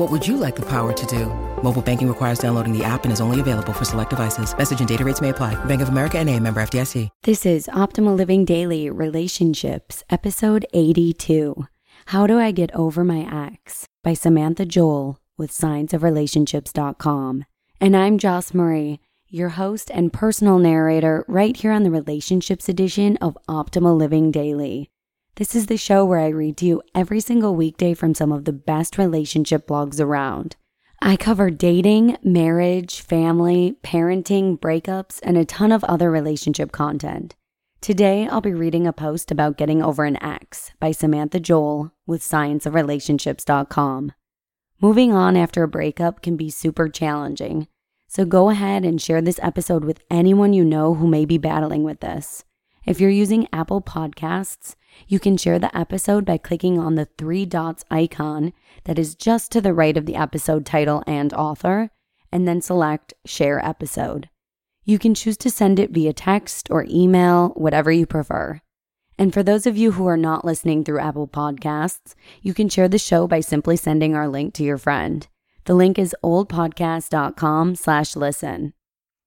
What would you like the power to do? Mobile banking requires downloading the app and is only available for select devices. Message and data rates may apply. Bank of America and a member FDIC. This is Optimal Living Daily Relationships, episode 82. How Do I Get Over My Ex? by Samantha Joel with scienceofrelationships.com. And I'm Joss Marie, your host and personal narrator right here on the Relationships edition of Optimal Living Daily. This is the show where I read to you every single weekday from some of the best relationship blogs around. I cover dating, marriage, family, parenting, breakups, and a ton of other relationship content. Today, I'll be reading a post about getting over an ex by Samantha Joel with scienceofrelationships.com. Moving on after a breakup can be super challenging, so go ahead and share this episode with anyone you know who may be battling with this. If you're using Apple Podcasts, you can share the episode by clicking on the three dots icon that is just to the right of the episode title and author, and then select Share Episode. You can choose to send it via text or email, whatever you prefer. And for those of you who are not listening through Apple Podcasts, you can share the show by simply sending our link to your friend. The link is oldpodcast.com slash listen.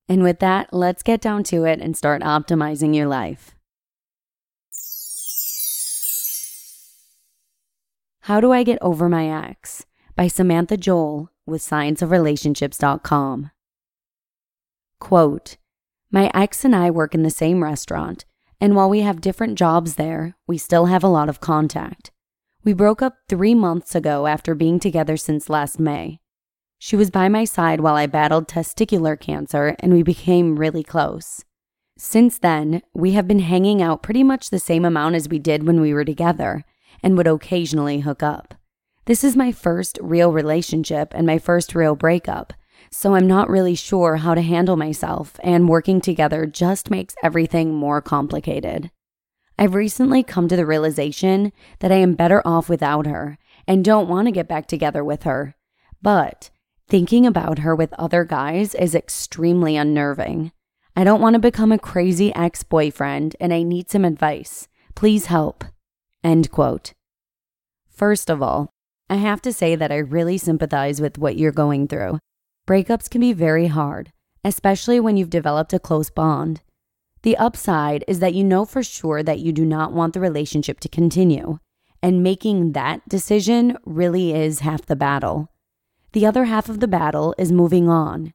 And with that, let's get down to it and start optimizing your life. How Do I Get Over My Ex? by Samantha Joel with scienceofrelationships.com. Quote, My ex and I work in the same restaurant, and while we have different jobs there, we still have a lot of contact. We broke up three months ago after being together since last May. She was by my side while I battled testicular cancer, and we became really close. Since then, we have been hanging out pretty much the same amount as we did when we were together and would occasionally hook up. This is my first real relationship and my first real breakup, so I'm not really sure how to handle myself, and working together just makes everything more complicated. I've recently come to the realization that I am better off without her and don't want to get back together with her. But thinking about her with other guys is extremely unnerving. I don't want to become a crazy ex boyfriend and I need some advice. Please help. End quote. First of all, I have to say that I really sympathize with what you're going through. Breakups can be very hard, especially when you've developed a close bond. The upside is that you know for sure that you do not want the relationship to continue, and making that decision really is half the battle. The other half of the battle is moving on.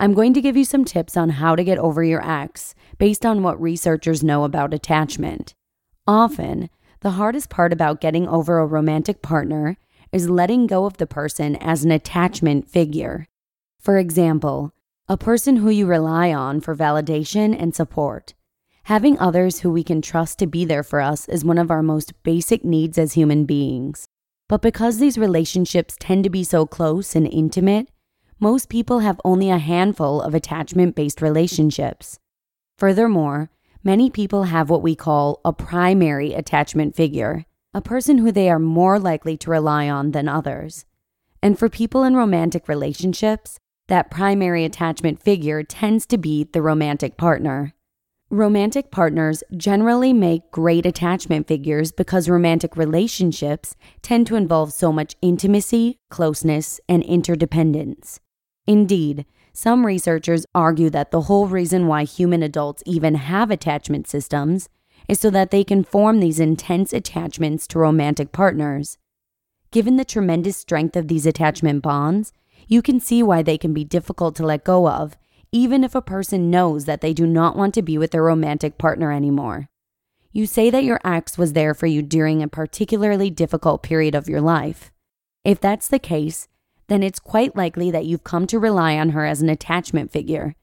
I'm going to give you some tips on how to get over your ex based on what researchers know about attachment. Often, the hardest part about getting over a romantic partner is letting go of the person as an attachment figure. For example, a person who you rely on for validation and support. Having others who we can trust to be there for us is one of our most basic needs as human beings. But because these relationships tend to be so close and intimate, most people have only a handful of attachment based relationships. Furthermore, many people have what we call a primary attachment figure, a person who they are more likely to rely on than others. And for people in romantic relationships, that primary attachment figure tends to be the romantic partner. Romantic partners generally make great attachment figures because romantic relationships tend to involve so much intimacy, closeness, and interdependence. Indeed, some researchers argue that the whole reason why human adults even have attachment systems is so that they can form these intense attachments to romantic partners. Given the tremendous strength of these attachment bonds, you can see why they can be difficult to let go of, even if a person knows that they do not want to be with their romantic partner anymore. You say that your ex was there for you during a particularly difficult period of your life. If that's the case, then it's quite likely that you've come to rely on her as an attachment figure.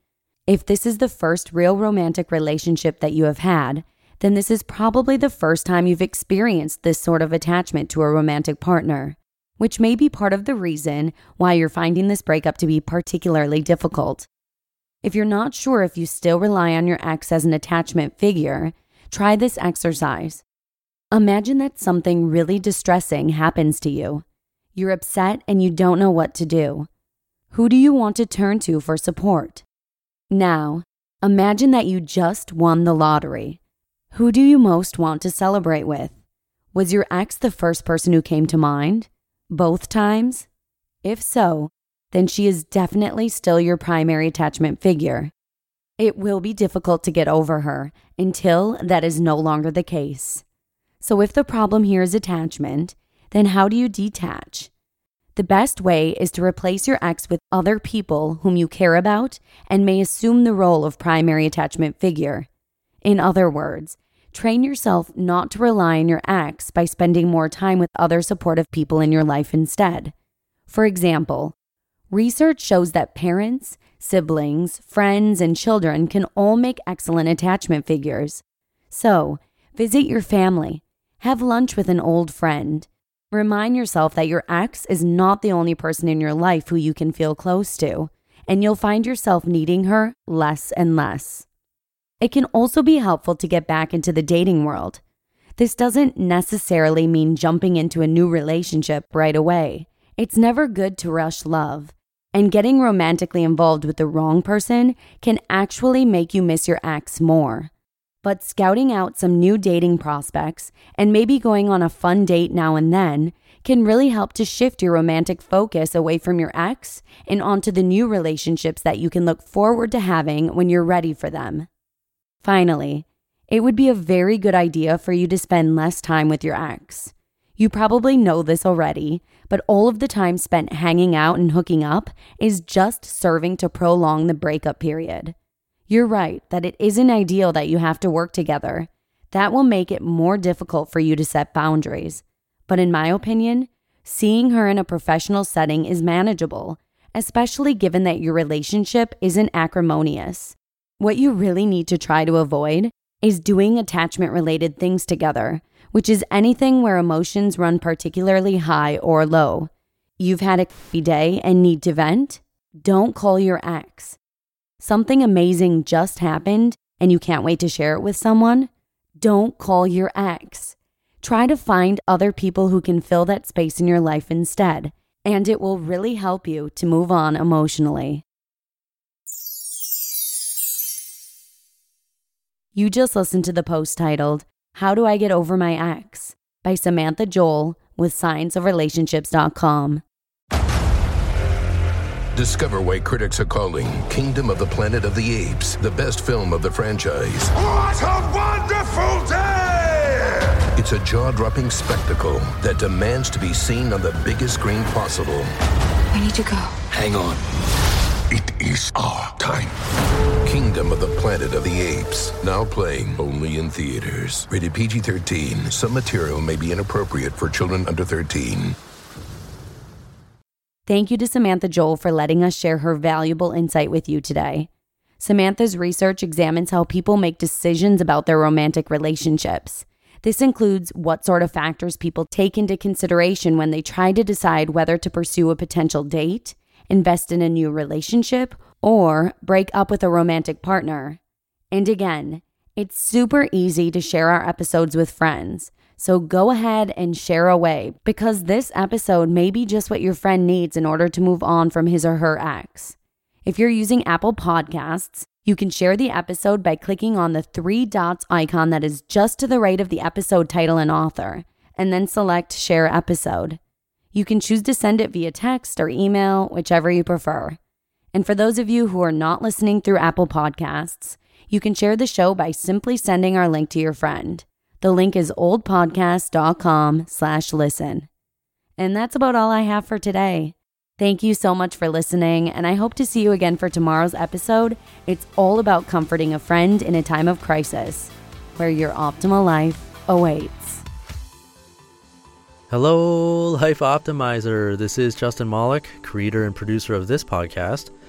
If this is the first real romantic relationship that you have had, then this is probably the first time you've experienced this sort of attachment to a romantic partner, which may be part of the reason why you're finding this breakup to be particularly difficult. If you're not sure if you still rely on your ex as an attachment figure, try this exercise. Imagine that something really distressing happens to you. You're upset and you don't know what to do. Who do you want to turn to for support? Now, imagine that you just won the lottery. Who do you most want to celebrate with? Was your ex the first person who came to mind? Both times? If so, then she is definitely still your primary attachment figure. It will be difficult to get over her until that is no longer the case. So, if the problem here is attachment, then how do you detach? The best way is to replace your ex with other people whom you care about and may assume the role of primary attachment figure. In other words, train yourself not to rely on your ex by spending more time with other supportive people in your life instead. For example, Research shows that parents, siblings, friends, and children can all make excellent attachment figures. So, visit your family, have lunch with an old friend. Remind yourself that your ex is not the only person in your life who you can feel close to, and you'll find yourself needing her less and less. It can also be helpful to get back into the dating world. This doesn't necessarily mean jumping into a new relationship right away. It's never good to rush love. And getting romantically involved with the wrong person can actually make you miss your ex more. But scouting out some new dating prospects and maybe going on a fun date now and then can really help to shift your romantic focus away from your ex and onto the new relationships that you can look forward to having when you're ready for them. Finally, it would be a very good idea for you to spend less time with your ex. You probably know this already, but all of the time spent hanging out and hooking up is just serving to prolong the breakup period. You're right that it isn't ideal that you have to work together. That will make it more difficult for you to set boundaries. But in my opinion, seeing her in a professional setting is manageable, especially given that your relationship isn't acrimonious. What you really need to try to avoid is doing attachment related things together which is anything where emotions run particularly high or low. You've had a crappy day and need to vent? Don't call your ex. Something amazing just happened and you can't wait to share it with someone? Don't call your ex. Try to find other people who can fill that space in your life instead, and it will really help you to move on emotionally. You just listened to the post titled, how Do I Get Over My Ex? by Samantha Joel with scienceofrelationships.com. Discover why critics are calling Kingdom of the Planet of the Apes the best film of the franchise. What a wonderful day! It's a jaw dropping spectacle that demands to be seen on the biggest screen possible. We need to go. Hang on. It is our time. Kingdom of the Planet of the Apes. Now playing only in theaters. Rated PG 13. Some material may be inappropriate for children under 13. Thank you to Samantha Joel for letting us share her valuable insight with you today. Samantha's research examines how people make decisions about their romantic relationships. This includes what sort of factors people take into consideration when they try to decide whether to pursue a potential date invest in a new relationship, or break up with a romantic partner. And again, it's super easy to share our episodes with friends. So go ahead and share away because this episode may be just what your friend needs in order to move on from his or her ex. If you're using Apple Podcasts, you can share the episode by clicking on the three dots icon that is just to the right of the episode title and author, and then select Share Episode. You can choose to send it via text or email, whichever you prefer. And for those of you who are not listening through Apple Podcasts, you can share the show by simply sending our link to your friend. The link is oldpodcast.com slash listen. And that's about all I have for today. Thank you so much for listening, and I hope to see you again for tomorrow's episode. It's all about comforting a friend in a time of crisis, where your optimal life awaits. Hello, Life Optimizer. This is Justin Malik, creator and producer of this podcast,